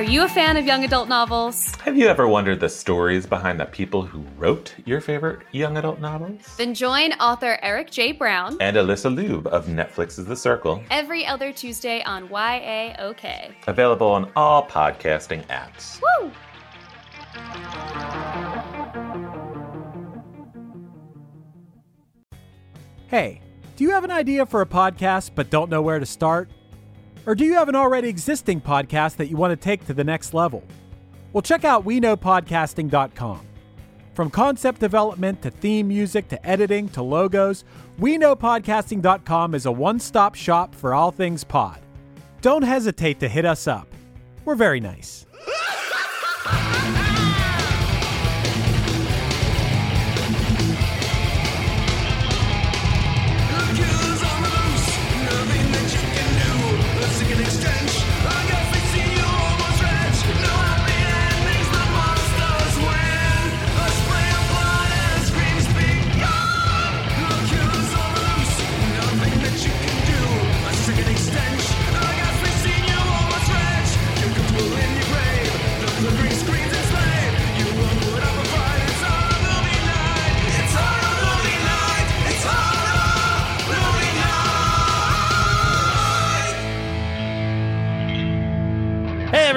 Are you a fan of young adult novels? Have you ever wondered the stories behind the people who wrote your favorite young adult novels? Then join author Eric J. Brown And Alyssa Lube of Netflix's The Circle, every other Tuesday on YAOK. available on all podcasting apps. Woo! Hey, do you have an idea for a podcast but don't know where to start? Or do you have an already existing podcast that you want to take to the next level? Well, check out WeKnowPodcasting.com. From concept development to theme music to editing to logos, WeKnowPodcasting.com is a one stop shop for all things pod. Don't hesitate to hit us up. We're very nice.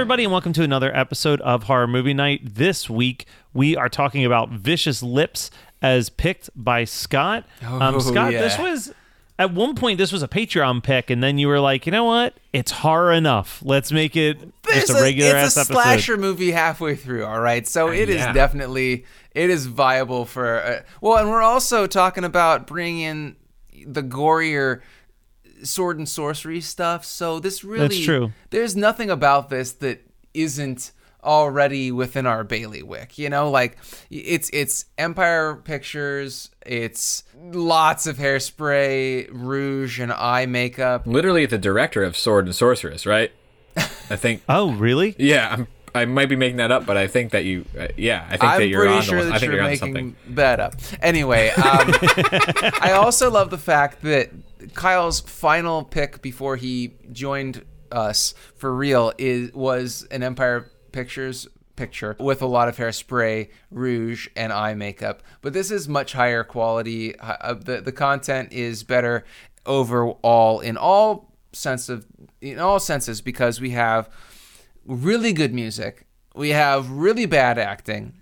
Everybody, and welcome to another episode of Horror Movie Night. This week, we are talking about Vicious Lips as picked by Scott. um, Oh, Scott, yeah. this was. At one point, this was a Patreon pick, and then you were like, you know what? It's horror enough. Let's make it There's just a regular it's ass a episode. slasher movie halfway through. All right, so it is yeah. definitely it is viable for uh, well, and we're also talking about bringing in the gorier sword and sorcery stuff. So this really That's true. There's nothing about this that isn't already within our bailiwick. You know, like it's it's Empire Pictures. It's lots of hairspray, rouge, and eye makeup. literally the director of Sword and Sorceress, right? I think. Oh, really? Yeah, I'm, I might be making that up, but I think that you. Uh, yeah, I think I'm that you're pretty on. sure the, that I think you're you're on making something. that up. Anyway, um, I also love the fact that Kyle's final pick before he joined us for real is was an Empire Pictures picture with a lot of hairspray, rouge, and eye makeup. But this is much higher quality. Uh, the the content is better overall in all sense of in all senses because we have really good music. We have really bad acting.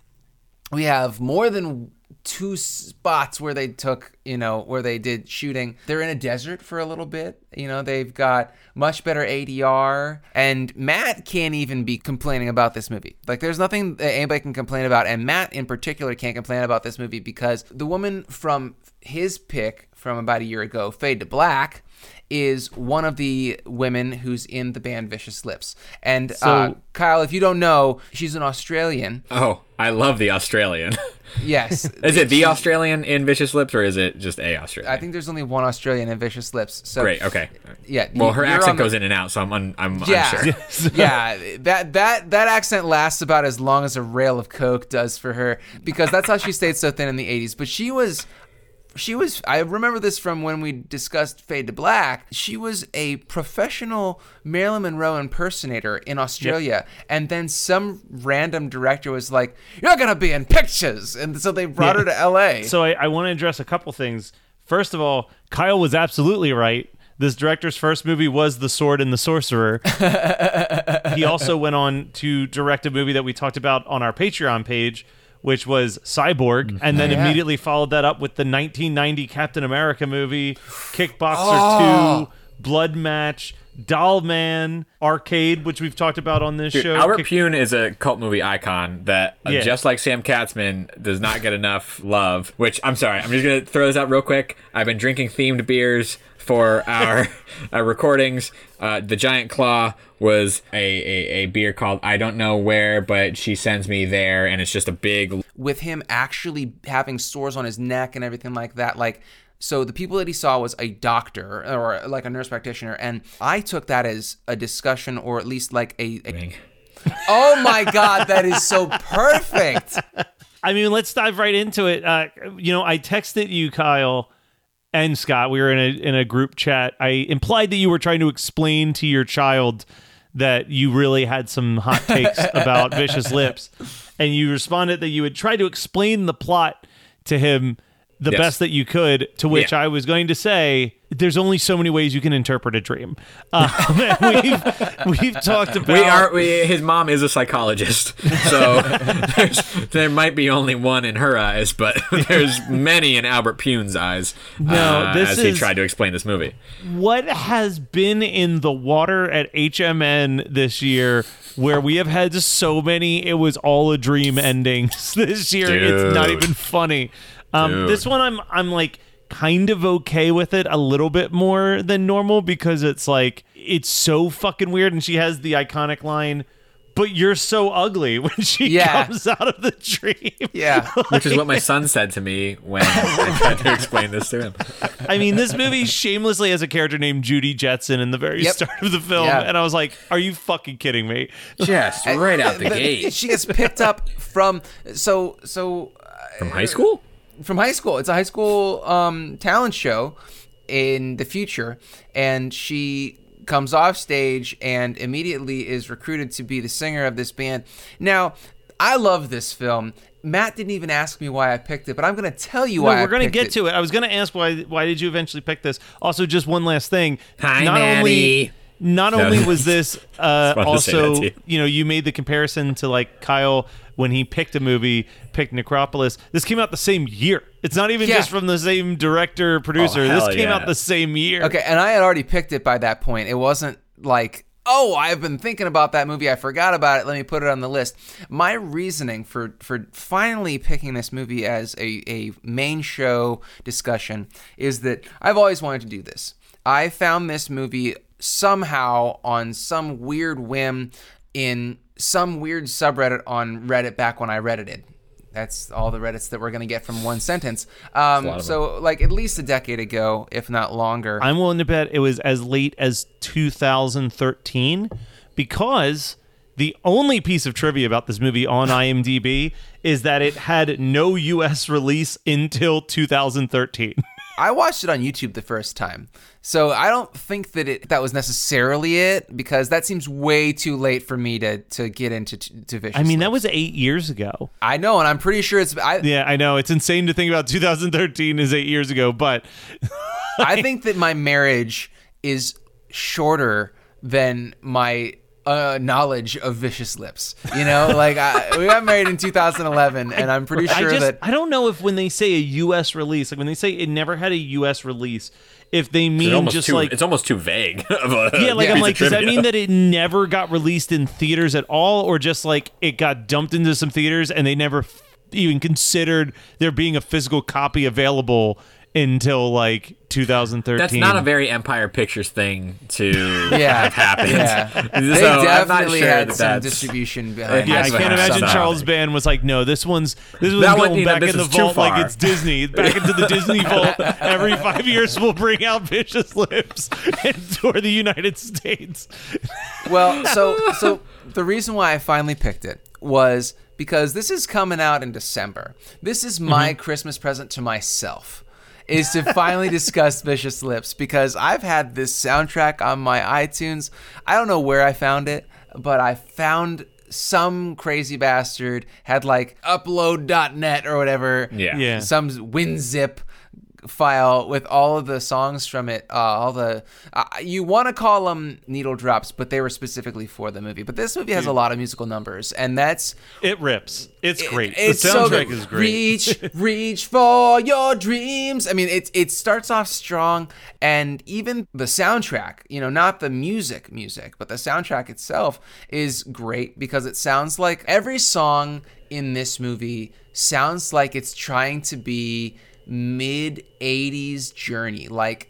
We have more than two spots where they took, you know, where they did shooting. They're in a desert for a little bit. You know, they've got much better ADR. And Matt can't even be complaining about this movie. Like, there's nothing that anybody can complain about. And Matt, in particular, can't complain about this movie because the woman from his pick from about a year ago, Fade to Black, is one of the women who's in the band Vicious Lips. And uh, Kyle, if you don't know, she's an Australian. Oh, I love the Australian. Yes. is it the Australian in Vicious Lips, or is it just a Australian? I think there's only one Australian in Vicious Lips. So Great. Okay. Yeah. Well, her accent the- goes in and out, so I'm un, I'm Yeah. unsure. yeah. That that that accent lasts about as long as a rail of coke does for her because that's how she stayed so thin in the 80s. But she was she was I remember this from when we discussed Fade to Black. She was a professional Marilyn Monroe impersonator in Australia and then some random director was like, "You're going to be in pictures." And so they brought her to LA. So I, I want to address a couple things. First of all, Kyle was absolutely right. This director's first movie was The Sword and the Sorcerer. he also went on to direct a movie that we talked about on our Patreon page, which was Cyborg, and then Yeah. immediately followed that up with the 1990 Captain America movie, Kickboxer 2, Blood Match, Doll Man, Arcade, which we've talked about on this Dude, show. Albert Kick- Pyun is a cult movie icon that, uh, Yeah. just like Sam Katzman, does not get enough love. Which I'm sorry, I'm just gonna throw this out real quick. I've been drinking themed beers for our, our recordings. Uh, the Giant Claw was a, a, a beer called I don't know where, but she sends me there, and it's just a big with him actually having sores on his neck and everything like that like so the people that he saw was a doctor or like a nurse practitioner and i took that as a discussion or at least like a, a oh my god that is so perfect I mean, let's dive right into it. Uh, you know, I texted you, Kyle and Scott. We were in a in a group chat. I implied that you were trying to explain to your child that you really had some hot takes about Vicious Lips, and you responded that you had tried to explain the plot to him the Yes. best that you could. To which Yeah. I was going to say, "There's only so many ways you can interpret a dream." Um, we've we've talked about We are. We, his mom is a psychologist, so there might be only one in her eyes, but there's many in Albert Pyun's eyes. No, uh, this as he tried to explain this movie. what has been in the water at HMN this year where we have had so many it was all a dream endings this year it's not even funny um this one I'm I'm like kind of okay with it a little bit more than normal because it's like it's so fucking weird and she has the iconic line but you're so ugly when she Yeah. comes out of the dream yeah Which is what my son said to me when I tried to explain this to him. I mean, this movie shamelessly has a character named Judy Jetson in the very Yep. start of the film, Yeah. and I was like, "Are you fucking kidding me?" Just right out the The- gate. she gets picked up from so so From high school? From high school. It's a high school um, talent show in the future, and she comes off stage and immediately is recruited to be the singer of this band. Now, I love this film. Matt didn't even ask me why I picked it, but I'm going to tell you No, why. we're going to get to it. I was gonna ask why why did you eventually pick this? Also, just one last thing. Hi, not only Maddie. not No, only was this uh, wanted to say also that to you. you know you made the comparison to like Kyle when he picked a movie, picked Necropolis. This came out the same year. It's not even Yeah. just from the same director oh, producer. Oh, this came yeah. out the same year. Okay, and I had already picked it by that point. It wasn't like, oh, I've been thinking about that movie. I forgot about it. Let me put it on the list. My reasoning for for finally picking this movie as a, a main show discussion is that I've always wanted to do this. I found this movie somehow on some weird whim in some weird subreddit on Reddit back when I reddited. That's all the Reddits that we're gonna get from one sentence. Um, so, like at least a decade ago, if not longer. I'm willing to bet it was as late as 2013 because the only piece of trivia about this movie on IMDb is that it had no US release until 2013. I watched it on YouTube the first time, so I don't think that it that was necessarily it because that seems way too late for me to to get into to Vicious. I mean, that was 8 years ago. I know, and I'm pretty sure it's. I, Yeah, I know. It's insane to think about 2013 is 8 years ago, but I think that my marriage is shorter than my uh, knowledge of Vicious Lips. You know, like I, we got married in 2011, and I'm pretty sure I sure just that I don't know if when they say a US release, like when they say it never had a US release, if they mean just too, like it's almost too vague. Of a Yeah, like piece I'm like, does that mean that it never got released in theaters at all, or just like it got dumped into some theaters and they never f- even considered there being a physical copy available until like 2013? That's not a very Empire Pictures thing to Yeah. have happened. Yeah. so they I'm not definitely sure had that some that's- distribution behind. yeah, I That's it. what can't imagine. Charles Band was like, no, this one's this one's That one, going you know, back this in the vault like it's Disney, back into the Disney vault. Every five years, we'll bring out Vicious Lips and tour the United States. Well, so so the reason why I finally picked it was because this is coming out in December. This is my mm-hmm. Christmas present to myself. Is to finally discuss Vicious Lips because I've had this soundtrack on my iTunes. I don't know where I found it, but I found some crazy bastard had like upload.net or whatever. Yeah. Yeah. Some WinZip file with all of the songs from it. Uh, all the uh, you want to call them needle drops, but they were specifically for the movie. But this movie has a lot of musical numbers, and that's It rips. It's great. it's the soundtrack good. is great. Reach, reach for your dreams. I mean, it it starts off strong, and even the soundtrack. You know, not the music, music, but the soundtrack itself is great because it sounds like every song in this movie sounds like it's trying to be mid '80s Journey. Like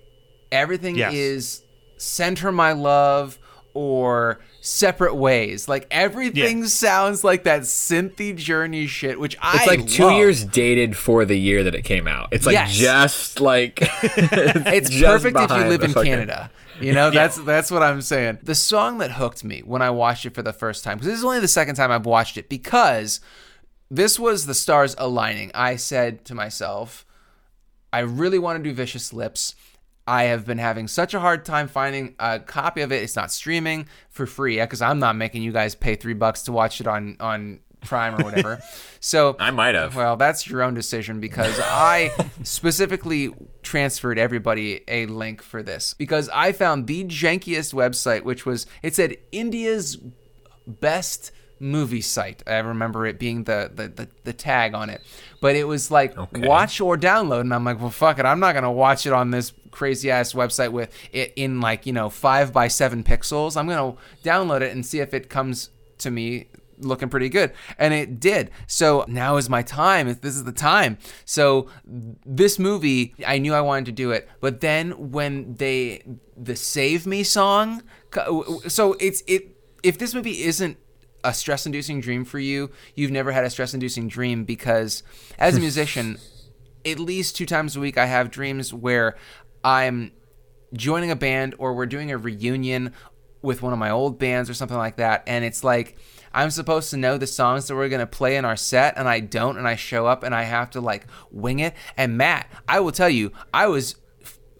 everything Yes. is send her my love or separate ways like everything Yeah. sounds like that synthy journey shit which i It's like two years dated for the year that it came out. It's like Yes. just like it's just perfect if you live in fucking- canada you know that's that's what i'm saying the song that hooked me when i watched it for the first time because this is only the second time i've watched it because this was the stars aligning i said to myself I really want to do Vicious Lips. I have been having such a hard time finding a copy of it. It's not streaming for free because I'm not making you guys pay three bucks to watch it on on Prime or whatever. so I might have. Well, that's your own decision because I specifically transferred everybody a link for this because I found the jankiest website, which was it said India's best movie site. I remember it being the the, the, the tag on it. But it was like Okay. watch or download and I'm like, well fuck it, I'm not gonna watch it on this crazy ass website with it in like, you know, five by seven pixels. I'm gonna download it and see if it comes to me looking pretty good and it did so now is my time this is the time so this movie i knew i wanted to do it but then when they the save me song so it's it if this movie isn't a stress inducing dream for you you've never had a stress inducing dream because as a musician at least two times a week i have dreams where i'm joining a band or we're doing a reunion with one of my old bands or something like that and it's like I'm supposed to know the songs that we're going to play in our set and I don't and I show up and I have to like wing it. And Matt I will tell you I was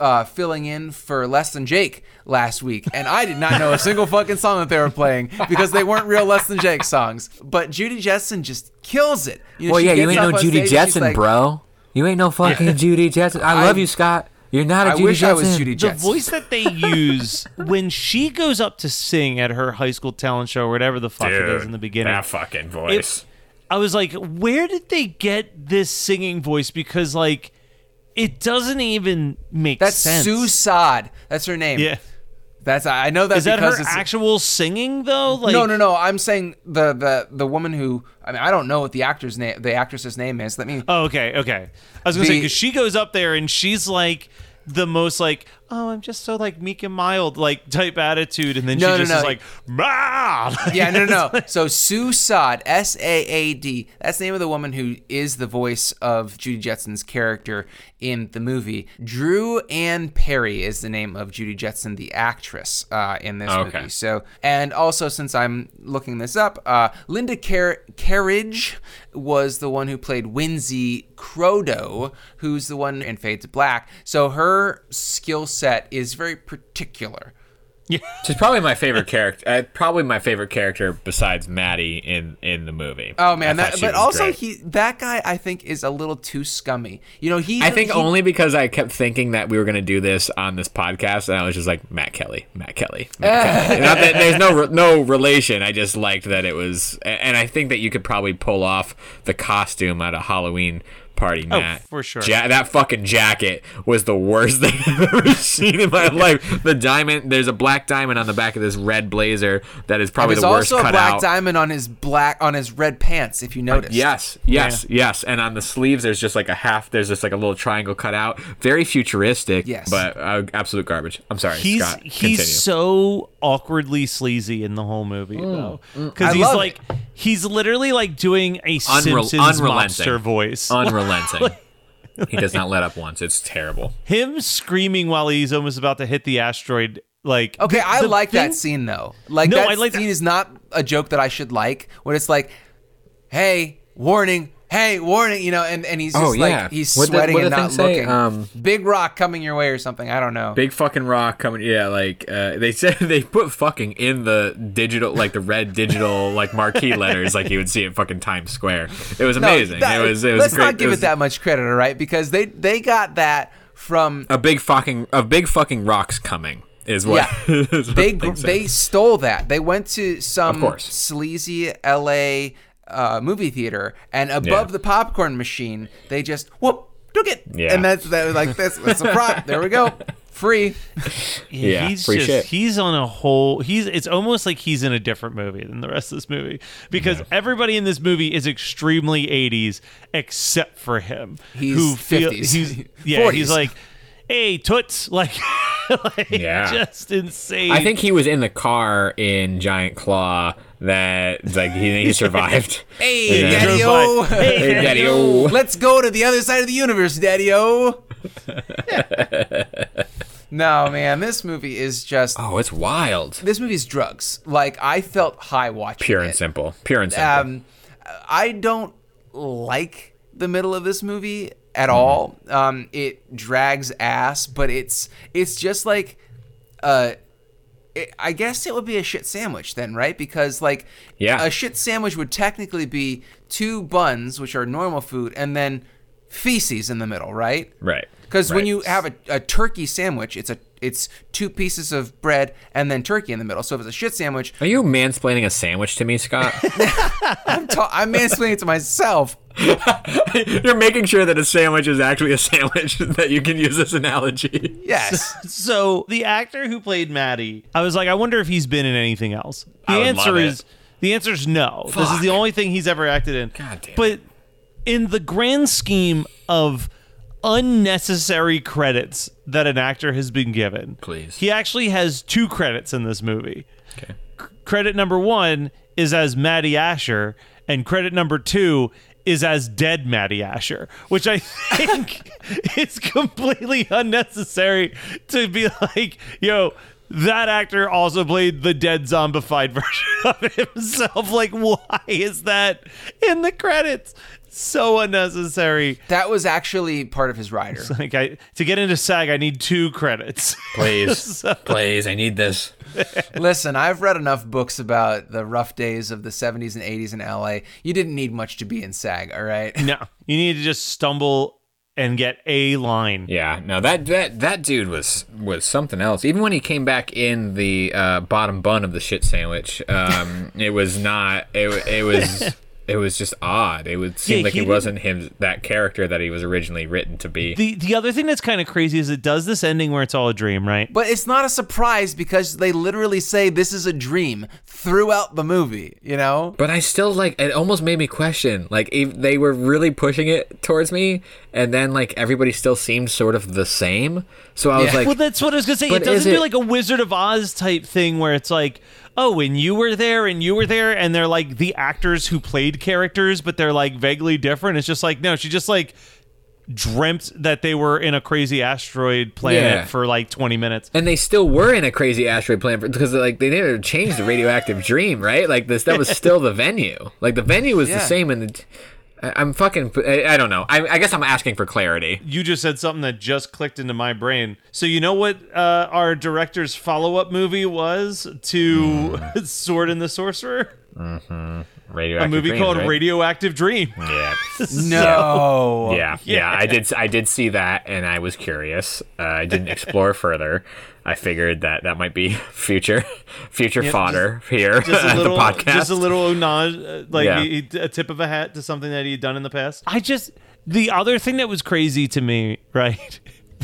uh, filling in for Less Than Jake last week, and I did not know a single fucking song that they were playing because they weren't real Less Than Jake songs. But Judy Jetson just kills it. You know, well, yeah, you ain't no Judy stage Jetson, like, bro. You ain't no fucking Judy Jetson. I love I- you, Scott. You're not a I Judy wish Jetson. I was Judy the voice that they use when she goes up to sing at her high school talent show or whatever the fuck it is in the beginning. That fucking voice. I was like, where did they get this singing voice? Because like, it doesn't even make That's sense. Sue Saad. That's her name. Yeah. That's I know that Is that because her it's, actual singing though? Like, no, no, no. I'm saying the the the woman who I mean I don't know what the actor's name the actress's name is. Let me. Oh, okay, okay. I was gonna say because she goes up there and she's like the most like, oh, I'm just so like meek and mild like type attitude, and then No, no, she just no. is like, "Rah!" Yeah, no, no, no. So Sue Saad, S A A D. That's the name of the woman who is the voice of Judy Jetson's character in the movie. Drew Ann Perry is the name of Judy Jetson, the actress uh, in this Okay. movie. So, and also since I'm looking this up, uh, Linda Car- Kerridge was the one who played Winsy Crodo, who's the one in Fade to Black. So her skill set is very particular. Yeah. She's probably my favorite character. Uh, probably my favorite character besides Maddie in in the movie. Oh man, I that, but also great. he that guy I think is a little too scummy. You know, he I think he- only because I kept thinking that we were going to do this on this podcast, and I was just like Matt Kelly, Matt Kelly. Matt Kelly. Not that there's no no relation. I just liked that it was, and I think that you could probably pull off the costume at a Halloween party, Matt. for sure. Ja- that fucking jacket was the worst thing I've ever seen in my life. The diamond, there's a black diamond on the back of this red blazer that is probably the worst also a cut black out. diamond on his black on his red pants. If you notice, Yes, yes, yes. And on the sleeves, there's just like a half. There's just like a little triangle cut out. Very futuristic. Yes. but uh, absolute garbage. I'm sorry, he's Scott. he's continue. so awkwardly sleazy in the whole movie though because he's love like he's literally like doing a Unrel- Simpsons unrelenting. mobster voice. unrelenting. he does not let up once. It's terrible. Him screaming while he's almost about to hit the asteroid. Like Okay, the- I the like thing- that scene though. Like No, that I like that- scene is not a joke that I should like. When it's like, "Hey, warning, hey, warning, you know, and, and he's just Oh, like he's What sweating what and not looking. Um, Big rock coming your way or something. I don't know. Big fucking rock coming. Yeah, like uh, they said they put fucking in the digital, like the red digital, like marquee letters, like you would see at fucking Times Square. It was No, amazing. that- it was. It was let's great. not give it, was that much credit, all right? Because they they got that from a big fucking a big fucking rocks coming is what. Yeah. is what they the they stole that. They went to some sleazy L.A. Uh, movie theater, and above Yeah. the popcorn machine, they just whoop took it, Yeah. and that's that like that's that's a prop. There we go, free. Yeah, he's free just shit. he's on a whole he's it's almost like he's in a different movie than the rest of this movie because everybody in this movie is extremely 80s except for him He's who feel- 50s. he's yeah 40s. he's like hey toots like, like Yeah. just insane I think he was in the car in Giant Claw that like he, he survived. Hey, And then- Daddy O, Hey, Daddy-o. let's go to the other side of the universe, Daddy O. no, man, this movie is just Oh, it's wild. this movie is drugs. Like I felt high watching it. Pure it. and simple. Pure and simple. Um, I don't like the middle of this movie at Mm-hmm. all. Um, it drags ass, but it's it's just like, uh, it, I guess it would be a shit sandwich then, right? Because like, Yeah. a shit sandwich would technically be two buns, which are normal food, and then feces in the middle, right? right. Because when you have a, a turkey sandwich, it's a it's two pieces of bread and then turkey in the middle. So if it's a shit sandwich, Are you mansplaining a sandwich to me, Scott? I'm, ta- I'm mansplaining it to myself. You're making sure that a sandwich is actually a sandwich that you can use this analogy. Yes. so the actor who played Maddie I was like I wonder if he's been in anything else the I would answer love it. is the answer is no this is the only thing he's ever acted in God damn but in the grand scheme of unnecessary credits that an actor has been given. Please. He actually has two credits in this movie. Okay. C- credit number one is as Maddie Asher, and credit number two is as dead Maddie Asher, which I think is completely unnecessary to be like, yo, that actor also played the dead zombified version of himself. Like, why is that in the credits? So unnecessary. That was actually part of his rider. Like I to get into SAG, I need two credits. Please. So- Please, I need this. Listen, I've read enough books about the rough days of the 70s and 80s in LA. You didn't need much to be in SAG, all right? no, you need to just stumble and get a line. Yeah, no, that that that dude was was something else. Even when he came back in the uh, bottom bun of the shit sandwich, um, it was not. It it was. It was just odd. It would seem Yeah, like he he, wasn't him that character that he was originally written to be. The the other thing that's kind of crazy is it does this ending where it's all a dream, right? But it's not a surprise because they literally say this is a dream throughout the movie, you know? But I still like it. Almost made me question. Like if they were really pushing it towards me, and then like everybody still seemed sort of the same. So I was Yeah. like, well, that's what I was gonna say. It doesn't is do it- like a Wizard of Oz type thing where it's like, oh, and you were there, and you were there, and they're like the actors who played characters, but they're like vaguely different. It's just like no, she just like dreamt that they were in a crazy asteroid planet Yeah. for like 20 minutes. and they still were in a crazy asteroid planet because like they never changed the radioactive dream, right? Like this, that was still the venue. Like the venue was Yeah. the same. And the, I'm fucking. I, don't know. I, I guess I'm asking for clarity. You just said something that just clicked into my brain. So you know what uh, our director's follow-up movie was to Sword and the Sorcerer? Radioactive A movie dreams, called right? Radioactive Dream. Yeah. No. Yeah, yeah, I did. I did see that, and I was curious. Uh, I didn't explore further. I figured that that might be future, future fodder here just a at little, the podcast. just a little nod, uh, like Yeah. he- he- a tip of a hat to something that he had done in the past. I just the other thing that was crazy to me, right,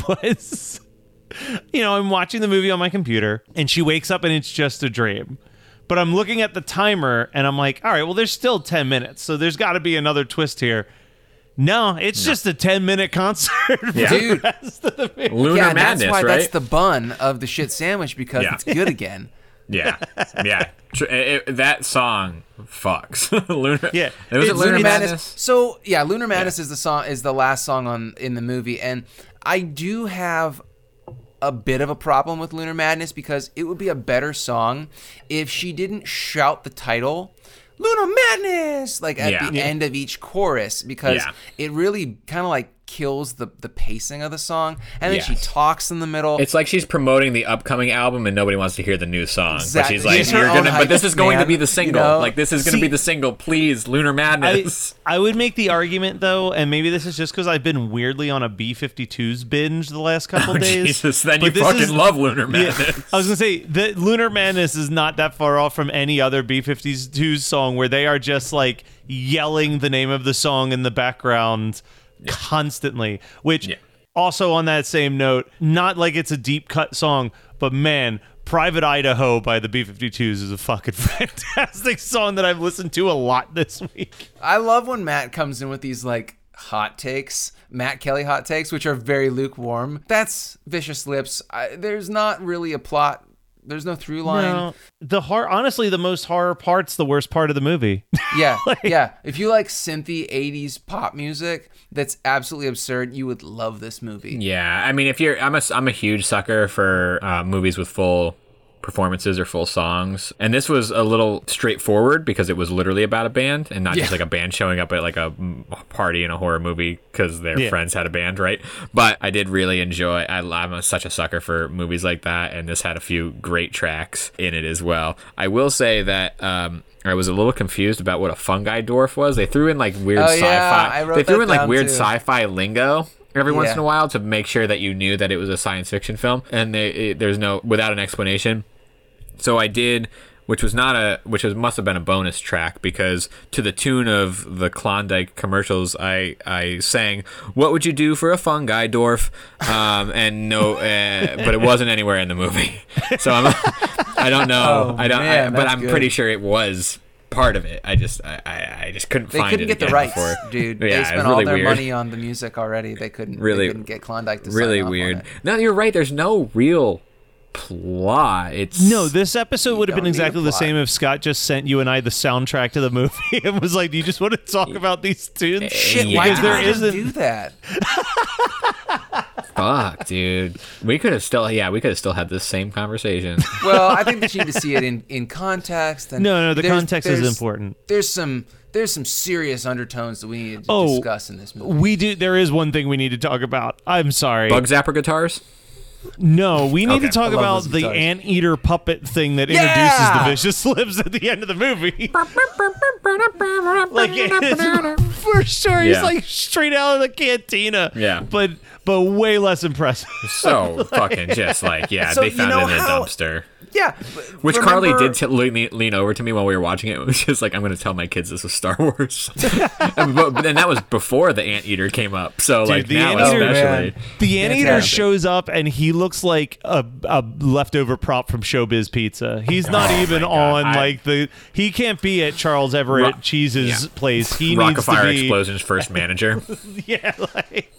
was you know I'm watching the movie on my computer, and she wakes up and it's just a dream. But I'm looking at the timer and I'm like, all right, well, there's still 10 minutes, so there's got to be another twist here. No, it's just a 10 minute concert. Yeah. Dude. rest of the. Lunar yeah, madness, that's why right? that's the bun of the shit sandwich because Yeah. it's good again. yeah, yeah. It- it- eh, eh, that song fucks. Lunar. Yeah. it was it Lunar it's- Madness. So yeah, Lunar Madness is the song is the last song on in the movie, and I do have a bit of a problem with Lunar Madness because it would be a better song if she didn't shout the title Lunar Madness, like at Yeah. the Yeah. end of each chorus, because Yeah. it really kind of like kills the the pacing of the song, and then she talks in the middle. It's like she's promoting the upcoming album and nobody wants to hear the new song. Exactly. But she's like, She's You're gonna, but this is going to be the you single. know? Like this is going to See- be the single. Please, Lunar Madness. I would make the argument though, and maybe this is just because I've been weirdly on a B-52s binge the last couple Oh, days. Jesus, then but you fucking is- love Lunar Yeah, Madness. I was gonna say that Lunar Madness is not that far off from any other B-52s song where they are just like yelling the name of the song in the background constantly. Which Yeah. also on that same note, not like it's a deep cut song, but man. Private Idaho by the B-52s is a fucking fantastic song that I've listened to a lot this week. I love when Matt comes in with these like hot takes, Matt Kelly hot takes, which are very lukewarm. That's vicious lips. I, there's not really a plot. There's no through line. No, the horror. Honestly, the most horror part's the worst part of the movie. Yeah, yeah. If you like synthy '80s pop music, that's absolutely absurd. You would love this movie. Yeah, I mean, if you're, I'm a, I'm a huge sucker for uh, movies with full performances or full songs, and this was a little straightforward because it was literally about a band and not just like a band showing up at like a mm, party in a horror movie because their Yeah. friends had a band, right? But I did really enjoy. I, I'm a, such a sucker for movies like that, and this had a few great tracks in it as well. I will say that. Um, I was a little confused about what a fungi dwarf was. They threw in like weird Oh, sci-fi. yeah, I wrote they threw that in like weird too. sci-fi lingo every once in a while to make sure that you knew that it was a science fiction film and they, it, there's no without an explanation. So i did which was not a which was must have been a bonus track because to the tune of the klondike commercials i i sang what would you do for a fungi dwarf? Um and no uh, but it wasn't anywhere in the movie. So i'm i don't know. Oh, i don't I, but i'm good. pretty sure it was part of it i just i i, I just couldn't They find couldn't it get the again rights, before. dude. yeah, they it was spent really all their weird. money on the music already. They couldn't. Really- they couldn't get Klondike to really sign off on weird. it. No, you're right. There's no real plot. It's No, this episode would have been exactly the same if Scott just sent you and I the soundtrack to the movie and was like, "Do you just want to talk about these tunes?" Shit, Yeah. why Because did there I isn't... do that? fuck, dude. We could have still, yeah, we could have still had this same conversation. Well, I think that you need to see it in, in context. And No, no, the there's- context is important. There's some there's some serious undertones that we need to Oh, discuss in this movie. We do. There is one thing we need to talk about. I'm sorry. Bug zapper guitars. No, we need Okay. to talk about the guitars. anteater puppet thing that Yeah! introduces the vicious lips at the end of the movie. like for sure, he's like straight out of the cantina. Yeah. but but way less impressive. So like, fucking just like yeah, so they found you know it in a dumpster. Yeah, which remember, Carly did t- lean, lean, over to me while we were watching it. It was just like I'm going to tell my kids this was Star Wars, and, but, and that was before the anteater came up. So Dude, like the now anteater, especially, man. the anteater shows up and he looks like a, a, leftover prop from Showbiz Pizza. He's not oh even on I, like the he can't be at Charles Everett Ro- Cheese's yeah. place. He Rock needs to be Explosion's first manager. yeah, like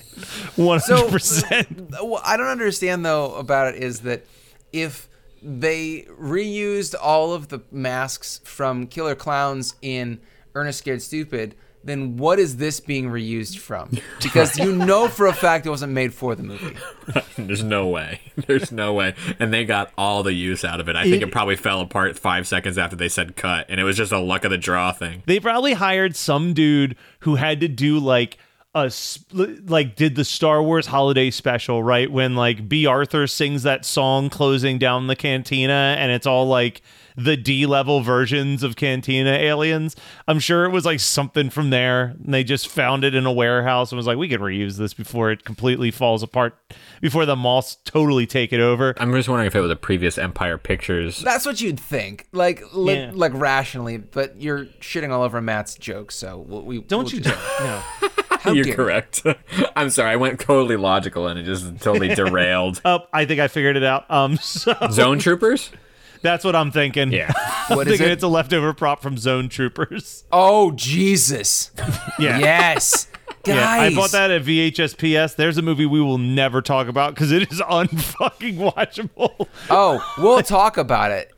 one hundred percent. What I don't understand though about it is that if they reused all of the masks from Killer Clowns in Ernest Scared Stupid, then what is this being reused from? Because you know for a fact it wasn't made for the movie. There's no way. There's no way. And they got all the use out of it. I think it, it probably fell apart five seconds after they said cut, and it was just a luck of the draw thing. They probably hired some dude who had to do like a like did the Star Wars holiday special, right? When like Bea Arthur sings that song closing down the cantina and it's all like the D level versions of cantina aliens. I'm sure it was like something from there. And they just found it in a warehouse and was like, we could reuse this before it completely falls apart, before the moths totally take it over. I'm just wondering if it was a previous Empire Pictures. That's what you'd think, like li- Yeah. like rationally, but you're shitting all over Matt's joke. So we'll, Don't we'll you just- dare. No. How You're dare you. correct. I'm sorry. I went totally logical and it just totally derailed. Oh, I think I figured it out. Um, so Zone Troopers? that's what I'm thinking. Yeah. What is thinking it? it's a leftover prop from Zone Troopers. Oh Jesus! Yeah. Yes, guys. Yeah, I bought that at VHS PS. There's a movie we will never talk about because it is unfucking watchable. Oh, we'll talk about it,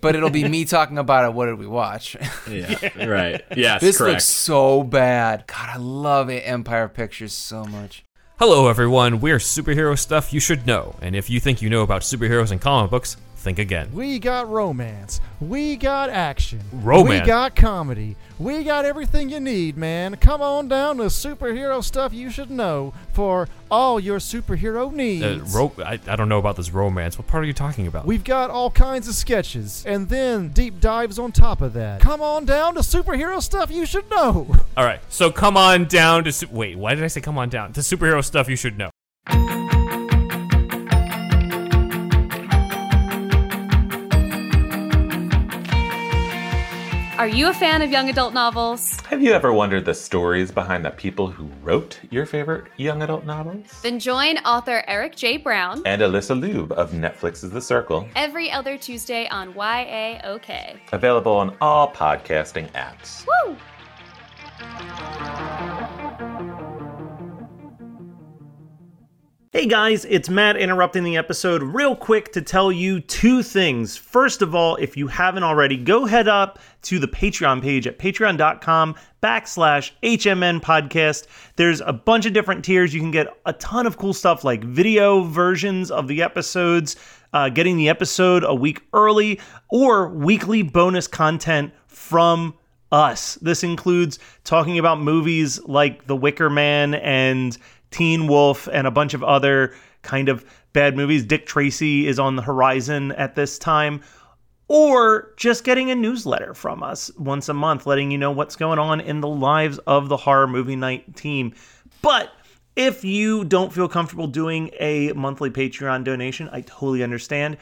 but it'll be me talking about it. What did we watch? Yeah. Right. Yes, this correct. looks so bad. God, I love it. Empire Pictures so much. Hello, everyone. We're superhero stuff you should know. And if you think you know about superheroes and comic books, think again. We got romance. We got action. Romance? We got comedy. We got everything you need, man. Come on down to superhero stuff you should know for all your superhero needs. Uh, ro- I, I don't know about this romance. What part are you talking about? We've got all kinds of sketches and then deep dives on top of that. Come on down to superhero stuff you should know. All right, so come on down to. Su- Wait, why did I say come on down? To superhero stuff you should know. Are you a fan of young adult novels? Have you ever wondered the stories behind the people who wrote your favorite young adult novels? Then join author Eric J. Brown And Alyssa Lube of Netflix's The Circle, every other Tuesday on YAOK. available on all podcasting apps. Woo! Hey guys, it's Matt interrupting the episode real quick to tell you two things. First of all, if you haven't already, go head up to the Patreon page at patreon.com backslash HMN podcast. There's a bunch of different tiers. You can get a ton of cool stuff like video versions of the episodes, uh, getting the episode a week early, or weekly bonus content from us. This includes talking about movies like The Wicker Man and Teen Wolf and a bunch of other kind of bad movies. Dick Tracy is on the horizon at this time. Or just getting a newsletter from us once a month, letting you know what's going on in the lives of the horror movie night team. But if you don't feel comfortable doing a monthly Patreon donation, I totally understand.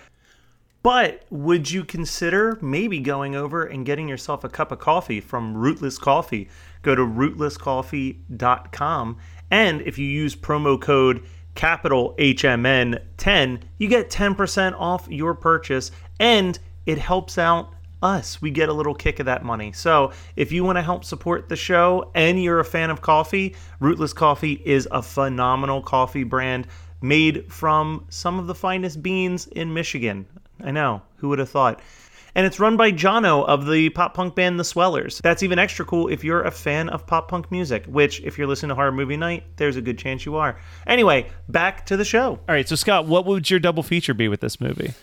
But would you consider maybe going over and getting yourself a cup of coffee from Rootless Coffee? Go to rootlesscoffee.com. And if you use promo code capital HMN10, you get 10% off your purchase and it helps out us. We get a little kick of that money. So if you want to help support the show and you're a fan of coffee, Rootless Coffee is a phenomenal coffee brand made from some of the finest beans in Michigan. I know, who would have thought? And it's run by Jono of the pop punk band The Swellers. That's even extra cool if you're a fan of pop punk music, which, if you're listening to Horror Movie Night, there's a good chance you are. Anyway, back to the show. All right, so Scott, what would your double feature be with this movie?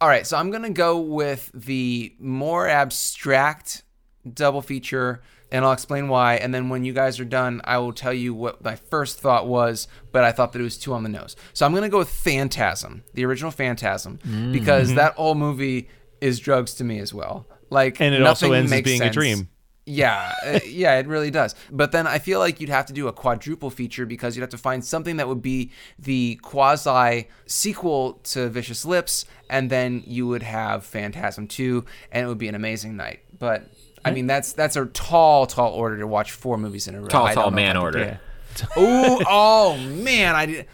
All right, so I'm gonna go with the more abstract double feature, and I'll explain why. And then when you guys are done, I will tell you what my first thought was, but I thought that it was too on the nose. So I'm gonna go with Phantasm, the original Phantasm, because mm-hmm. that old movie is drugs to me as well. Like, And it also ends as makes being a dream. Yeah, uh, yeah, it really does. But then I feel like you'd have to do a quadruple feature because you'd have to find something that would be the quasi sequel to Vicious Lips, and then you would have Phantasm 2, and it would be an amazing night. But I mean, that's that's a tall, tall order to watch four movies in a row. Tall, I tall know if I man order. do it. Ooh, oh man, I did.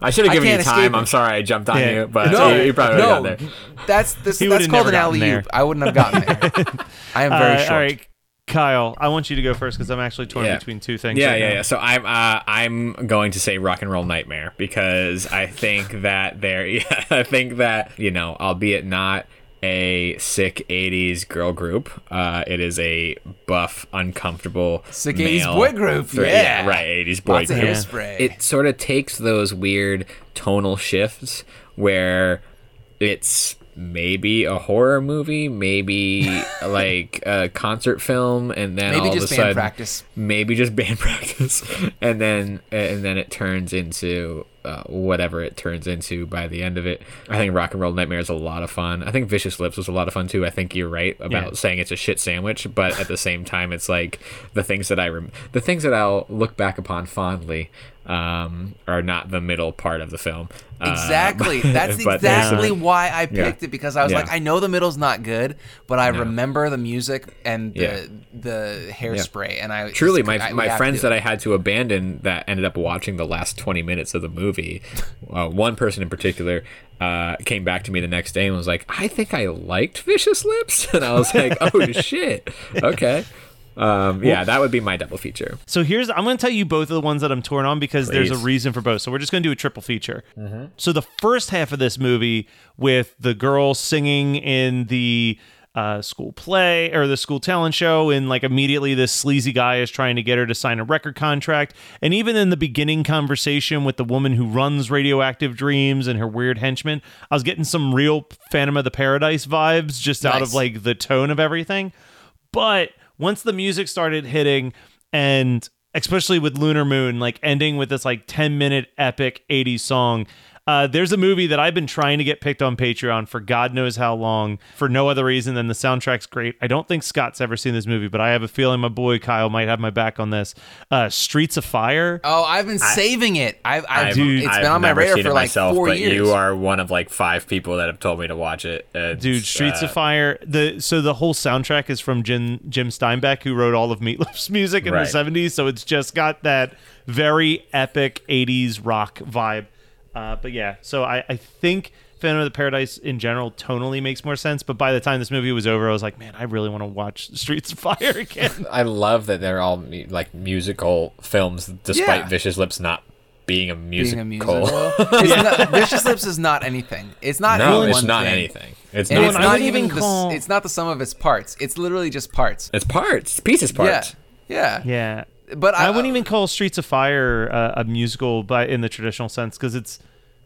I should have given you time. I'm sorry I jumped on Yeah. you, but no, you, you probably no, would have got there. that's this, He that's called an alley oop. I wouldn't have gotten there. I am very Uh, short. All right, Kyle, I want you to go first because I'm actually torn Yeah. between two things. Yeah, right yeah, now. yeah. So I'm uh, I'm going to say Rock and Roll Nightmare because I think that there, yeah, I think that you know, albeit not a sick '80s girl group, uh, it is a buff, uncomfortable Sick 80s boy group, thre- yeah. right, '80s boy Lots of group. hairspray. It sort of takes those weird tonal shifts where it's maybe a horror movie, maybe like a concert film, and then Maybe all just of a band sudden, practice. maybe just band practice, and then and then it turns into uh, whatever it turns into by the end of it. I think Rock and Roll Nightmare is a lot of fun. I think Vicious Lips was a lot of fun too. I think you're right about Yeah. saying it's a shit sandwich, but at the same time, it's like the things that I rem- the things that I'll look back upon fondly um, are not the middle part of the film. Uh, Exactly. That's exactly why I Yeah. picked it because I was Yeah. like, I know the middle's not good, but I remember the music and the Yeah. the hairspray, and I Truly, my, I- my friends that I had to abandon that ended up watching the last 20 minutes of the movie. Uh, one person in particular uh, came back to me the next day and was like, I think I liked Vicious Lips. And I was like, oh shit. Okay. Um, yeah, that would be my double feature. So here's I'm going to tell you both of the ones that I'm torn on because there's a reason for both. So we're just going to do a triple feature. So the first half of this movie with the girl singing in the uh, school play or the school talent show, and like immediately this sleazy guy is trying to get her to sign a record contract. And even in the beginning conversation with the woman who runs Radioactive Dreams and her weird henchman, I was getting some real Phantom of the Paradise vibes just out of like the tone of everything. But once the music started hitting, and especially with Lunar Moon, like ending with this like 10 minute epic 80s song. Uh, there's a movie that I've been trying to get picked on Patreon for God knows how long, for no other reason than the soundtrack's great. I don't think Scott's ever seen this movie, but I have a feeling my boy Kyle might have my back on this. Uh, Streets of Fire. Oh, I've been saving it. I've, I've, I've, it's I've been on my radar for like myself, four but years. you are one of like five people that have told me to watch it. It's, Dude, Streets uh, of Fire. The so the whole soundtrack is from Jim Jim Steinman, who wrote all of Meatloaf's music in Right. the '70s. So it's just got that very epic '80s rock vibe. Uh, but yeah, so I, I think Phantom of the Paradise in general tonally makes more sense. But by the time this movie was over, I was like, man, I really want to watch Streets of Fire again. I love that they're all mu- like musical films, despite Yeah. Vicious Lips not being a being musical. a musical. it's not, Vicious Lips is not anything. It's not. no, it's not thing. anything. It's And not. it's not even. even the, call- It's not the sum of its parts. It's literally just parts. It's parts, pieces, parts. Yeah. Yeah. yeah, But I, I wouldn't even call Streets of Fire uh, a musical, but in the traditional sense, because it's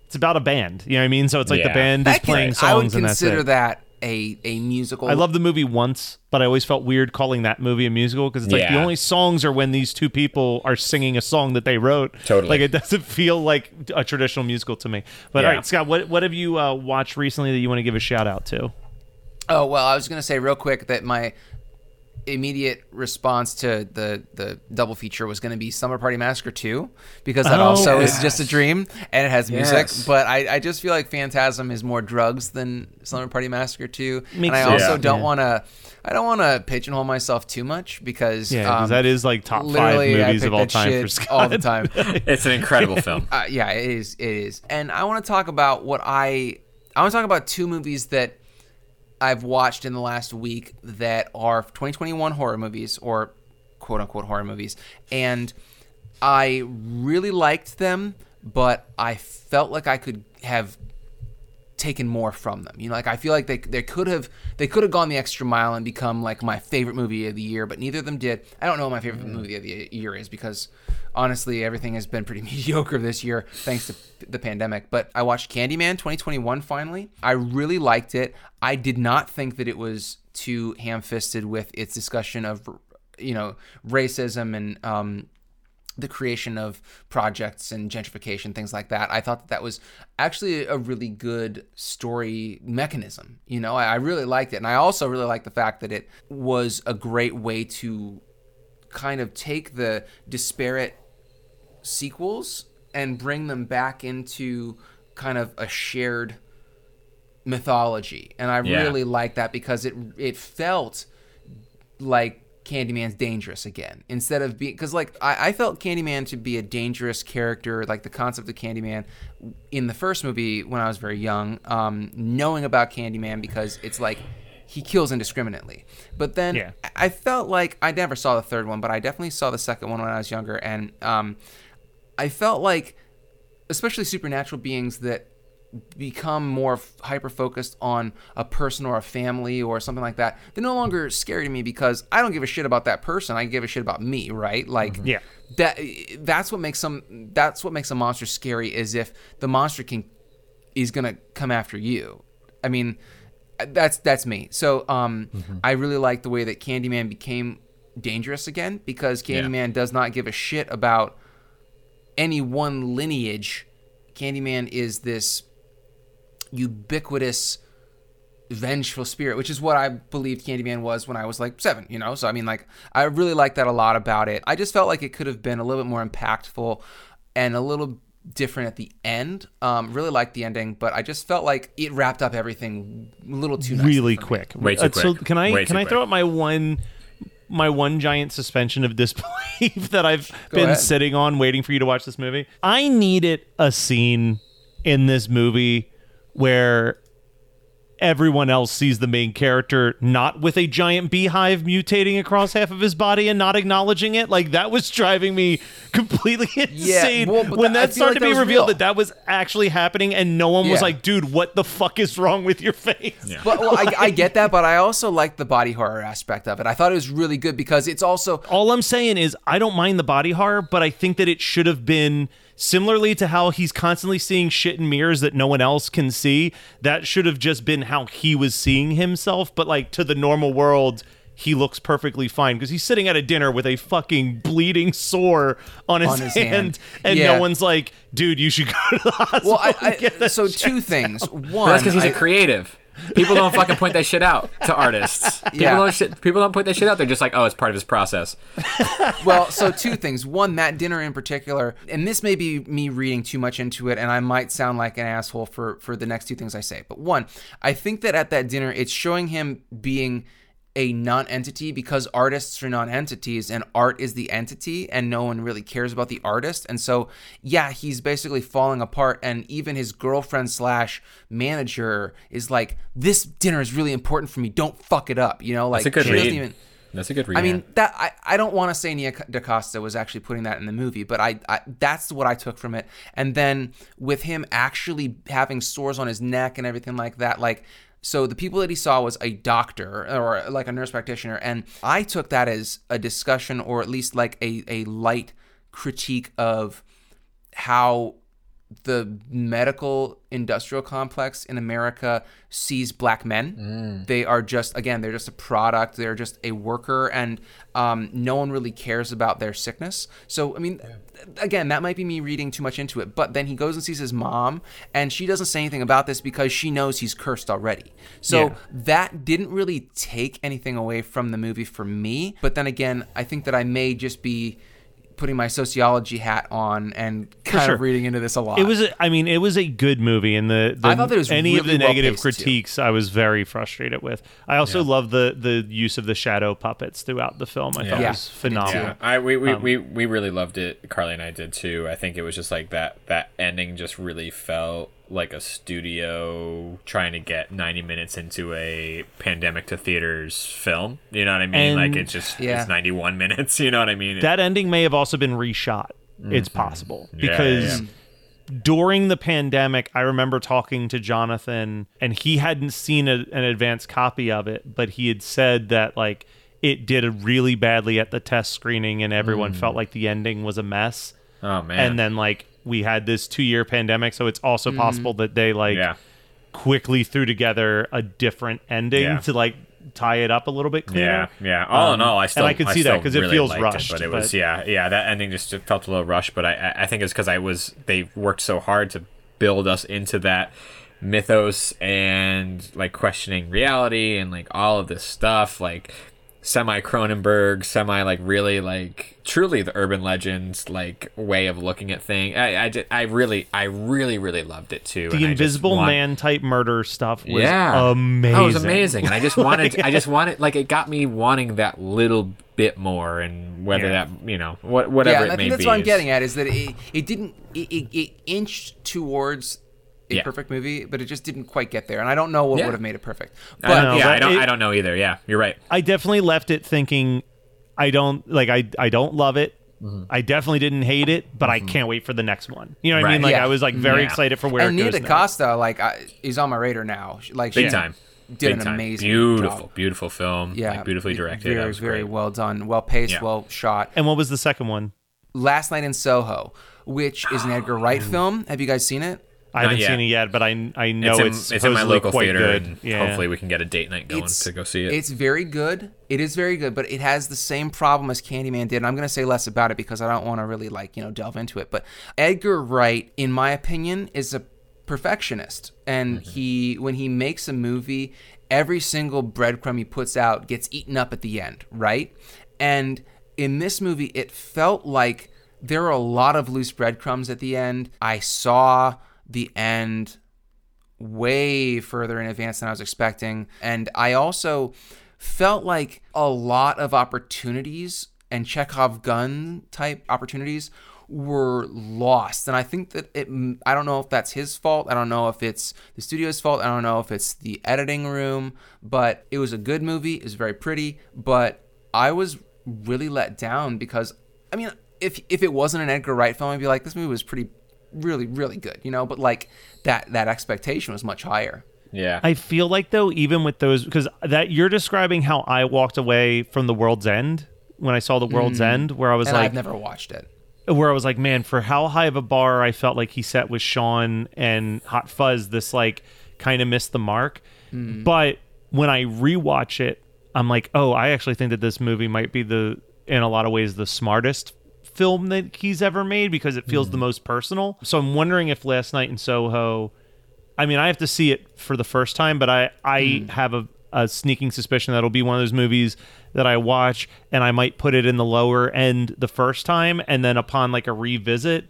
it's about a band. You know what I mean? So it's like the band is That can- playing songs, I would and that's consider that a a musical. I love the movie once, but I always felt weird calling that movie a musical because it's like the only songs are when these two people are singing a song that they wrote. Totally. Like it doesn't feel like a traditional musical to me. But all Yeah. right, Scott, what what have you uh, watched recently that you want to give a shout out to? Oh well, I was gonna say real quick that my immediate response to the the double feature was going to be Slumber Party Massacre 2 because that Oh, also yes. is just a dream and it has music Yes. but I, I just feel like Phantasm is more drugs than Slumber Party Massacre 2 and I sense. also Yeah. don't Yeah. want to I don't want to pigeonhole myself too much because Yeah, 'cause um, that is like top five movies of all that time shit for Scott. all the time It's an incredible film. uh, yeah, it is. It is. And I want to talk about what I. I want to talk about two movies that I've watched in the last week that are 2021 horror movies or quote unquote horror movies, and I really liked them, but I felt like I could have taken more from them. You know, like I feel like they they could have they could have gone the extra mile and become like my favorite movie of the year, but neither of them did. I don't know what my favorite movie of the year is because honestly, everything has been pretty mediocre this year thanks to the pandemic. But I watched Candyman 2021 finally. I really liked it. I did not think that it was too ham-fisted with its discussion of you know racism and um the creation of projects and gentrification, things like that. I thought that that was actually a really good story mechanism. You know, I, I really liked it. And I also really liked the fact that it was a great way to kind of take the disparate sequels and bring them back into kind of a shared mythology. And I Yeah. really like that because it it felt like Candyman's dangerous again instead of being because like I, I felt Candyman to be a dangerous character like the concept of Candyman in the first movie when I was very young um, knowing about Candyman because it's like he kills indiscriminately but then Yeah. I felt like I never saw the third one but I definitely saw the second one when I was younger and um, I felt like especially supernatural beings that become more hyper focused on a person or a family or something like that they're no longer scary to me because i don't give a shit about that person. I give a shit about me right? Like Yeah. that that's what makes some that's what makes a monster scary is if the monster can is gonna come after you. I mean that's that's me. So um i really like the way that candyman became dangerous again because Yeah. candyman does not give a shit about any one lineage. Candyman is this ubiquitous vengeful spirit which is what i believed candyman was when i was like seven you know so i mean like i really like that a lot about it i just felt like it could have been a little bit more impactful and a little different at the end um really liked the ending but i just felt like it wrapped up everything a little too nicely really quick. Way too Uh, So can I Way can I quick. throw out my one my one giant suspension of disbelief that I've been ahead. sitting on waiting for you to watch this movie? I needed a scene in this movie where everyone else sees the main character not with a giant beehive mutating across half of his body and not acknowledging it. Like that was driving me completely insane well, when that- that feel like started to be revealed real. that that was actually happening, and no one was like, "Dude, what the fuck is wrong with your face?" But well, I, I get that, but I also like the body horror aspect of it. I thought it was really good because it's also All I'm saying is I don't mind the body horror, but I think that it should have been similarly to how he's constantly seeing shit in mirrors that no one else can see. That should have just been how he was seeing himself, but like to the normal world he looks perfectly fine because he's sitting at a dinner with a fucking bleeding sore on his, On his hand, hand. and Yeah. no one's like, dude, you should go to the hospital. well, I, and get I that so two things. But One, that's because he's I- a creative. People don't fucking point that shit out to artists. People Yeah. don't shit, people don't point that shit out. They're just like, oh, it's part of his process. well, so two things. One, that dinner in particular, and this may be me reading too much into it, and I might sound like an asshole for for the next two things I say. But one, I think that at that dinner, it's showing him being a non-entity because artists are non-entities and art is the entity and no one really cares about the artist and so yeah he's basically falling apart and even his girlfriend slash manager is like this dinner is really important for me don't fuck it up you know like That's a good she doesn't read. even That's a good read. I mean that I, I don't want to say Nia DaCosta was actually putting that in the movie, but I, I that's what I took from it. And then with him actually having sores on his neck and everything like that, like so the people that he saw was a doctor or like a nurse practitioner, and I took that as a discussion or at least like a, a light critique of how the medical industrial complex in America sees black men. They are just again, they're just a product. They're just a worker, and um, no one really cares about their sickness. So I mean, again, that might be me reading too much into it. But then he goes and sees his mom, and she doesn't say anything about this because she knows he's cursed already. So Yeah. that didn't really take anything away from the movie for me. But then again, I think that I may just be putting my sociology hat on and kind sure. of reading into this a lot. It was, a, I mean, it was a good movie, and the, the I thought that it was any of the well negative paced, too. critiques I was very frustrated with. I also love the the use of the shadow puppets throughout the film. I thought Yeah. was phenomenal. Yeah, I we we, Um, we we really loved it. Carly and I did too. I think it was just like that that ending just really felt like a studio trying to get 90 minutes into a pandemic to theaters film. You know what I mean? And- like it's just Yeah. it's 91 minutes, you know what I mean? That ending may have also been reshot. It's possible Mm-hmm. Yeah, because yeah, during the pandemic, I remember talking to Jonathan, and he hadn't seen a, an advanced copy of it, but he had said that like it did really badly at the test screening, and everyone felt like the ending was a mess. oh man. And then like we had this two year pandemic, so it's also possible that they like yeah. quickly threw together a different ending Yeah. to like tie it up a little bit cleaner. Yeah, yeah. All in Um, all, I and still I could see that still 'cause it feels liked rushed, but it was but- yeah, yeah. That ending just felt a little rushed, but I I- I think it's because I was they worked so hard to build us into that mythos and like questioning reality and like all of this stuff like semi Cronenberg, semi like really like truly the urban legends like way of looking at things. I I, just, I really I really really loved it too. The and Invisible want- Man type murder stuff was yeah, oh, amazing. That was amazing, and I just wanted, I just wanted, like, it got me wanting that little bit more, and whether Yeah. that, you know, what, whatever yeah, it and I may think that's be. what I'm is- getting at is that it, it didn't it, it, it inched towards a Yeah. perfect movie, but it just didn't quite get there, and I don't know what Yeah. would have made it perfect. I But don't, yeah, but I don't, it- I don't know either. Yeah, you're right. I definitely left it thinking I don't like I I don't love it. Mm-hmm. I definitely didn't hate it, but I mm-hmm. can't wait for the next one. You know what I mean? Like Yeah. I was like very Yeah. excited for where and it Nia goes. now. DaCosta, like, I, is on my radar now. Like, Big she time. did Big an time. amazing beautiful, job. beautiful film. Yeah, like, beautifully directed. Very, that was very great. well done, well paced, Yeah. well shot. And what was the second one? Last Night in Soho, which is an Edgar Wright oh. film. Have you guys seen it? I haven't yet. seen it yet, but I I know It's in, it's, it's in my local theater, good. and yeah. hopefully we can get a date night going It's- to go see it. It's very good. It is very good, but it has the same problem as Candyman did. And I'm going to say less about it because I don't want to really like, you know, delve into it. But Edgar Wright, in my opinion, is a perfectionist. And mm-hmm. he when he makes a movie, every single breadcrumb he puts out gets eaten up at the end, right? And in this movie, it felt like there were a lot of loose breadcrumbs at the end. I saw the end way further in advance than I was expecting. And I also felt like a lot of opportunities and Chekhov gun type opportunities were lost. And I think that it, I don't know if that's his fault. I don't know if it's the studio's fault. I don't know if it's the editing room, but it was a good movie. It was very pretty, but I was really let down because, I mean, if, if it wasn't an Edgar Wright film, I'd be like, this movie was pretty, really, really good, you know, but like that, that expectation was much higher. Yeah. I feel like though, even with those, because that you're describing how I walked away from the World's End when I saw the World's End, where I was Mm. and like, I've never watched it. where I was like, man, for how high of a bar I felt like he set with Shaun and Hot Fuzz, this like kind of missed the mark. But when I rewatch it, I'm like, oh, I actually think that this movie might be the, in a lot of ways, the smartest film that he's ever made because it feels the mm. most personal. So I'm wondering if Last Night in Soho. I mean, I have to see it for the first time, but I I mm. have a, a sneaking suspicion that it'll be one of those movies that I watch and I might put it in the lower end the first time, and then upon like a revisit,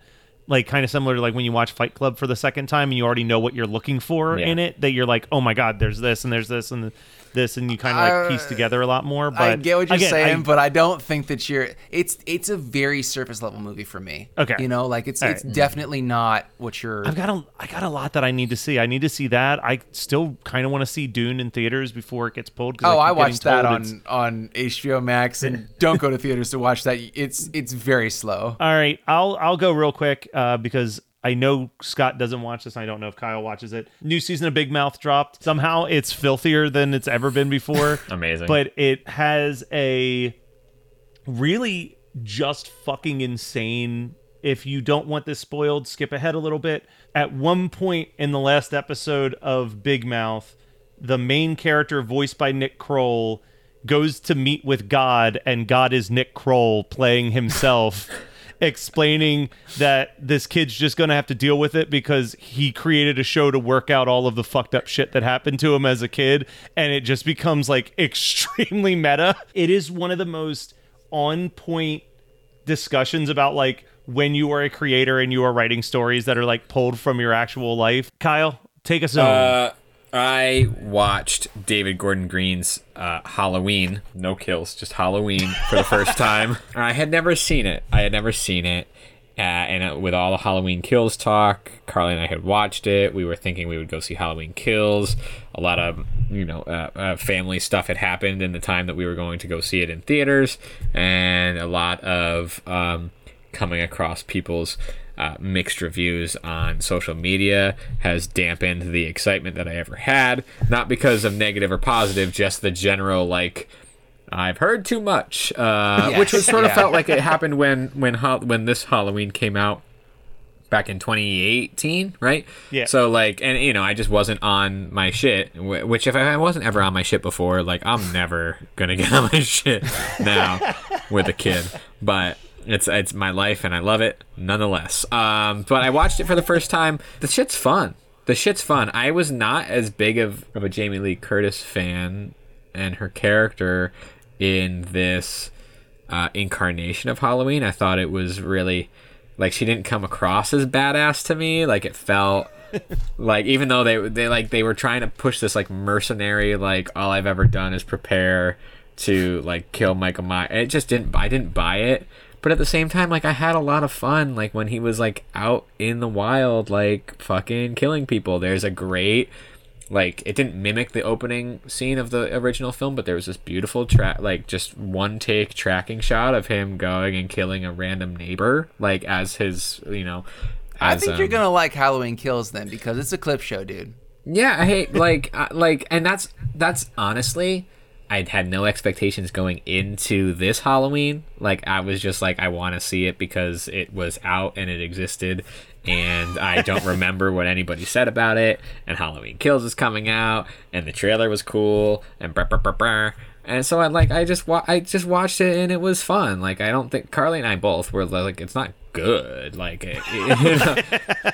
like kind of similar to like when you watch Fight Club for the second time and you already know what you're looking for Yeah. in it, that you're like, oh my god, there's this and there's this and this, and you kind of like piece together a lot more. But I get what you're again, saying, I- but I don't think that you're. It's it's a very surface level movie for me. Okay. you know, like it's All it's right. definitely not what you're. I've got a I got a lot that I need to see. I need to see that. I still kind of want to see Dune in theaters before it gets pulled. Oh, I getting watched that on it's- on HBO Max, and don't go to theaters to watch that. It's it's very slow. All right, I'll I'll go real quick uh, because I know Scott doesn't watch this. and I don't know if Kyle watches it. New season of Big Mouth dropped. Somehow it's filthier than it's ever been before. Amazing. But it has a really just fucking insane. If you don't want this spoiled, skip ahead a little bit. At one point in the last episode of Big Mouth, the main character, voiced by Nick Kroll, goes to meet with God, and God is Nick Kroll playing himself. explaining that this kid's just going to have to deal with it because he created a show to work out all of the fucked up shit that happened to him as a kid and it just becomes like extremely meta. It is one of the most on point discussions about like when you are a creator and you are writing stories that are like pulled from your actual life. Kyle, take us. Uh, I watched David Gordon Green's uh, Halloween, no kills, just Halloween for the first time. I had never seen it. I had never seen it. Uh, and uh, with all the Halloween Kills talk, Carly and I had watched it. We were thinking we would go see Halloween Kills. A lot of, you know, uh, uh, family stuff had happened in the time that we were going to go see it in theaters, and a lot of um, coming across people's uh, mixed reviews on social media has dampened the excitement that I ever had. Not because of negative or positive, just the general like. I've heard too much, uh, which was sort of yeah. felt like it happened when when when this Halloween came out back in 2018, right? Yeah. So like, and you know, I just wasn't on my shit. Which if I wasn't ever on my shit before, like I'm never gonna get on my shit now with a kid. But it's it's my life and I love it nonetheless. Um, but I watched it for the first time. The shit's fun. The shit's fun. I was not as big of, of a Jamie Lee Curtis fan and her character in this uh, incarnation of Halloween. I thought it was really like she didn't come across as badass to me. Like it felt like even though they they like they were trying to push this like mercenary like all I've ever done is prepare to like kill Michael Myers. It just didn't I didn't buy it. But at the same time, like I had a lot of fun, like when he was like out in the wild, like fucking killing people. There's a great like it didn't mimic the opening scene of the original film but there was this beautiful track like just one take tracking shot of him going and killing a random neighbor like as his you know I as, think you're um, gonna like Halloween Kills then because it's a clip show, dude. yeah i hate like uh, like and that's that's honestly i had no expectations going into this halloween like i was just like i want to see it because it was out and it existed and i don't remember what anybody said about it and halloween kills is coming out and the trailer was cool and brr, brr, brr, brr. And so i like i just wa- i just watched it and it was fun. Like i don't think carly and i both were like it's not good. Like it, you know,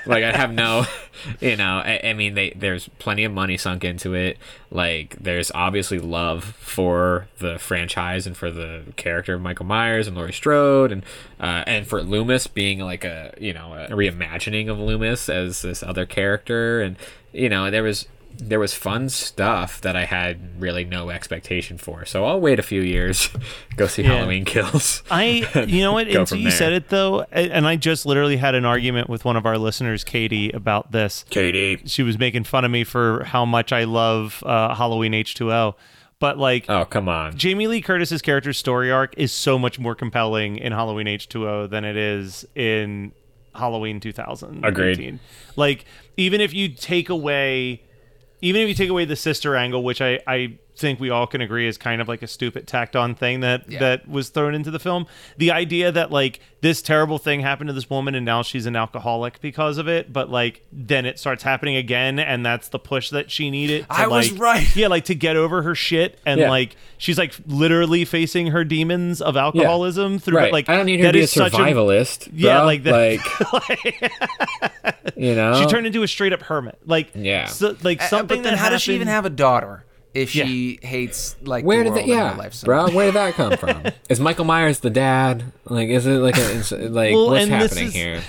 like i have no you know I, I mean they there's plenty of money sunk into it. Like there's obviously love for the franchise and for the character of michael myers and laurie strode and uh, and for loomis being like a you know a reimagining of loomis as this other character. And you know there was there was fun stuff that I had really no expectation for. So I'll wait a few years, go see Yeah. Halloween Kills. I, you know what? Until you there. said it though, and I just literally had an argument with one of our listeners, Katie, about this. Katie, she was making fun of me for how much I love uh, Halloween H two O, but like, oh come on, Jamie Lee Curtis's character's story arc is so much more compelling in Halloween H two O than it is in Halloween two thousand. Agreed. Like, even if you take away even if you take away the sister angle, which I, I think we all can agree is kind of like a stupid tacked on thing that that was thrown into the film, the idea that like this terrible thing happened to this woman and now she's an alcoholic because of it, but like then it starts happening again and that's the push that she needed. To, I was right. Yeah, like to get over her shit and Yeah. like she's like literally facing her demons of alcoholism through right? like I don't need her to be a survivalist. yeah, like that. like you know, she turned into a straight up hermit. Like Yeah. so, like Uh, something but then how does she even have a daughter if she hates like Where the did world that? Yeah, life so bro. Where did that come from? is Michael Myers the dad? Like, is it like a it's- like Well, what's happening is- here?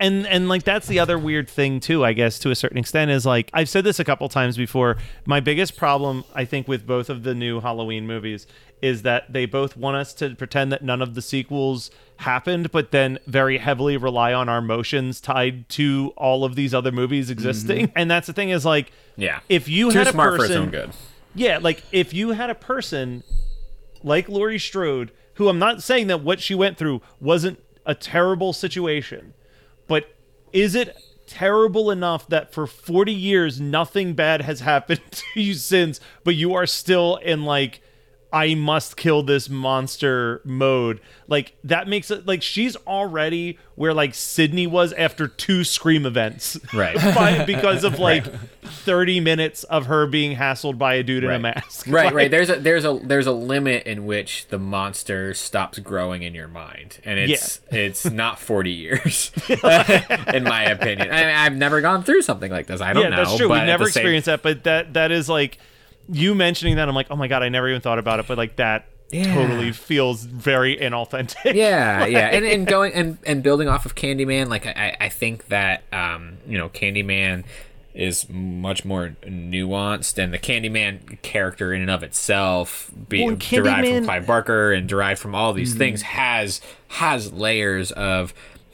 and and like that's the other weird thing too i guess to a certain extent is like i've said this a couple times before my biggest problem i think with both of the new halloween movies is that they both want us to pretend that none of the sequels happened but then very heavily rely on our emotions tied to all of these other movies mm-hmm. existing and that's the thing is like Yeah, if you Too had a smart person yeah, like if you had a person like Laurie Strode, who I'm not saying that what she went through wasn't a terrible situation, but is it terrible enough that for 40 years nothing bad has happened to you since, but you are still in like I must kill this monster mode. Like that makes it like she's already where like Sidney was after two scream events. Right. By- because of like 30 minutes of her being hassled by a dude in a Right. mask. Right, Like- right. There's a there's a there's a limit in which the monster stops growing in your mind, and it's it's not 40 years, in my opinion. I mean, I've never gone through something like this. I don't yeah, know. that's true. We've never the same- experienced that, but that that is like you mentioning that. I'm like, oh my god, I never even thought about it, but like that Yeah. totally feels very inauthentic. yeah, yeah, and, and going and, and building off of Candyman, like I, I think that um, you know Candyman is much more nuanced, and the Candyman character in and of itself, being Well, derived Candyman- from Clive Barker and derived from all these Mhm. things, has has layers of.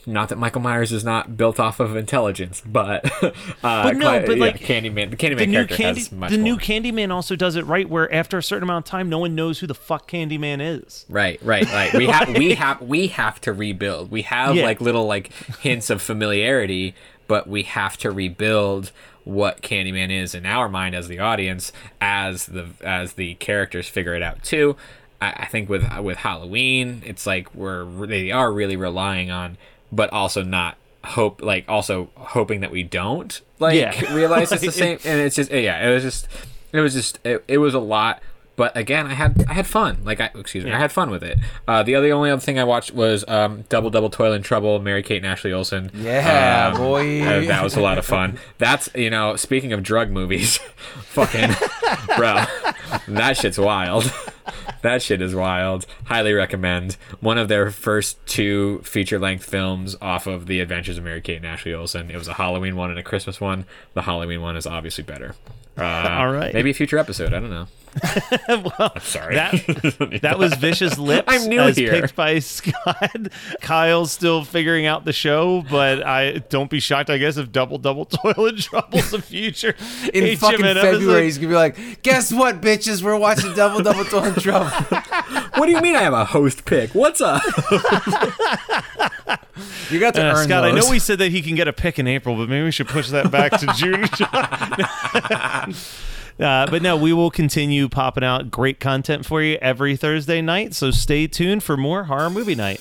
Not that Michael Myers is not built off of intelligence, but uh, But no, but yeah, like Candyman, the Candyman the new character Candy, has much the more. new Candyman also does it right, where after a certain amount of time, no one knows who the fuck Candyman is. Right, right, right. We have we have we have to rebuild. We have Yeah. like little like hints of familiarity, but we have to rebuild what Candyman is in our mind as the audience, as the as the characters figure it out too. I, I think with with Halloween, it's like we're they are really relying on, but also not hope like also hoping that we don't like Yeah. realize it's the same and it's just yeah it was just it was just it, it was a lot but again i had i had fun like i excuse me i had fun with it. Uh the other only other thing i watched was um double double toil and trouble mary kate and ashley olsen. Yeah, Um, boy. uh, that was a lot of fun. That's you know speaking of drug movies fucking bro that shit's wild that shit is wild. Highly recommend. One of their first two feature length films off of The Adventures of Mary Kate and Ashley Olsen. It was a Halloween one and a Christmas one. The Halloween one is obviously better. Uh, All right. Maybe a future episode. I don't know. well, I'm sorry. That that was Vicious Lips. I'm new as here. picked by Scott. Kyle's still figuring out the show, but I don't be shocked. I guess if Double Double Toil and Trouble's a future In HMN fucking episode. February, he's gonna be like, "Guess what, bitches? We're watching Double Double Toil and Trouble." what do you mean I have a host pick? What's up? You got to Uh, earn Scott, I know we said that he can get a pick in April, but maybe we should push that back to June. Uh, but no, we will continue popping out great content for you every Thursday night. So stay tuned for more horror movie night.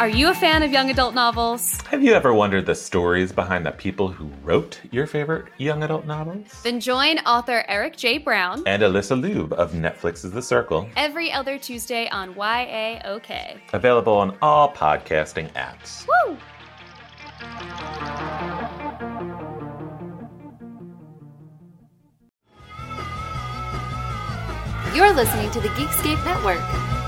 Are you a fan of young adult novels? Have you ever wondered the stories behind the people who wrote your favorite young adult novels? Then join author Eric J. Brown And Alyssa Lube of Netflix's The Circle. every other Tuesday on YAOK. Available on all podcasting apps. Woo! You're listening to the Geekscape Network.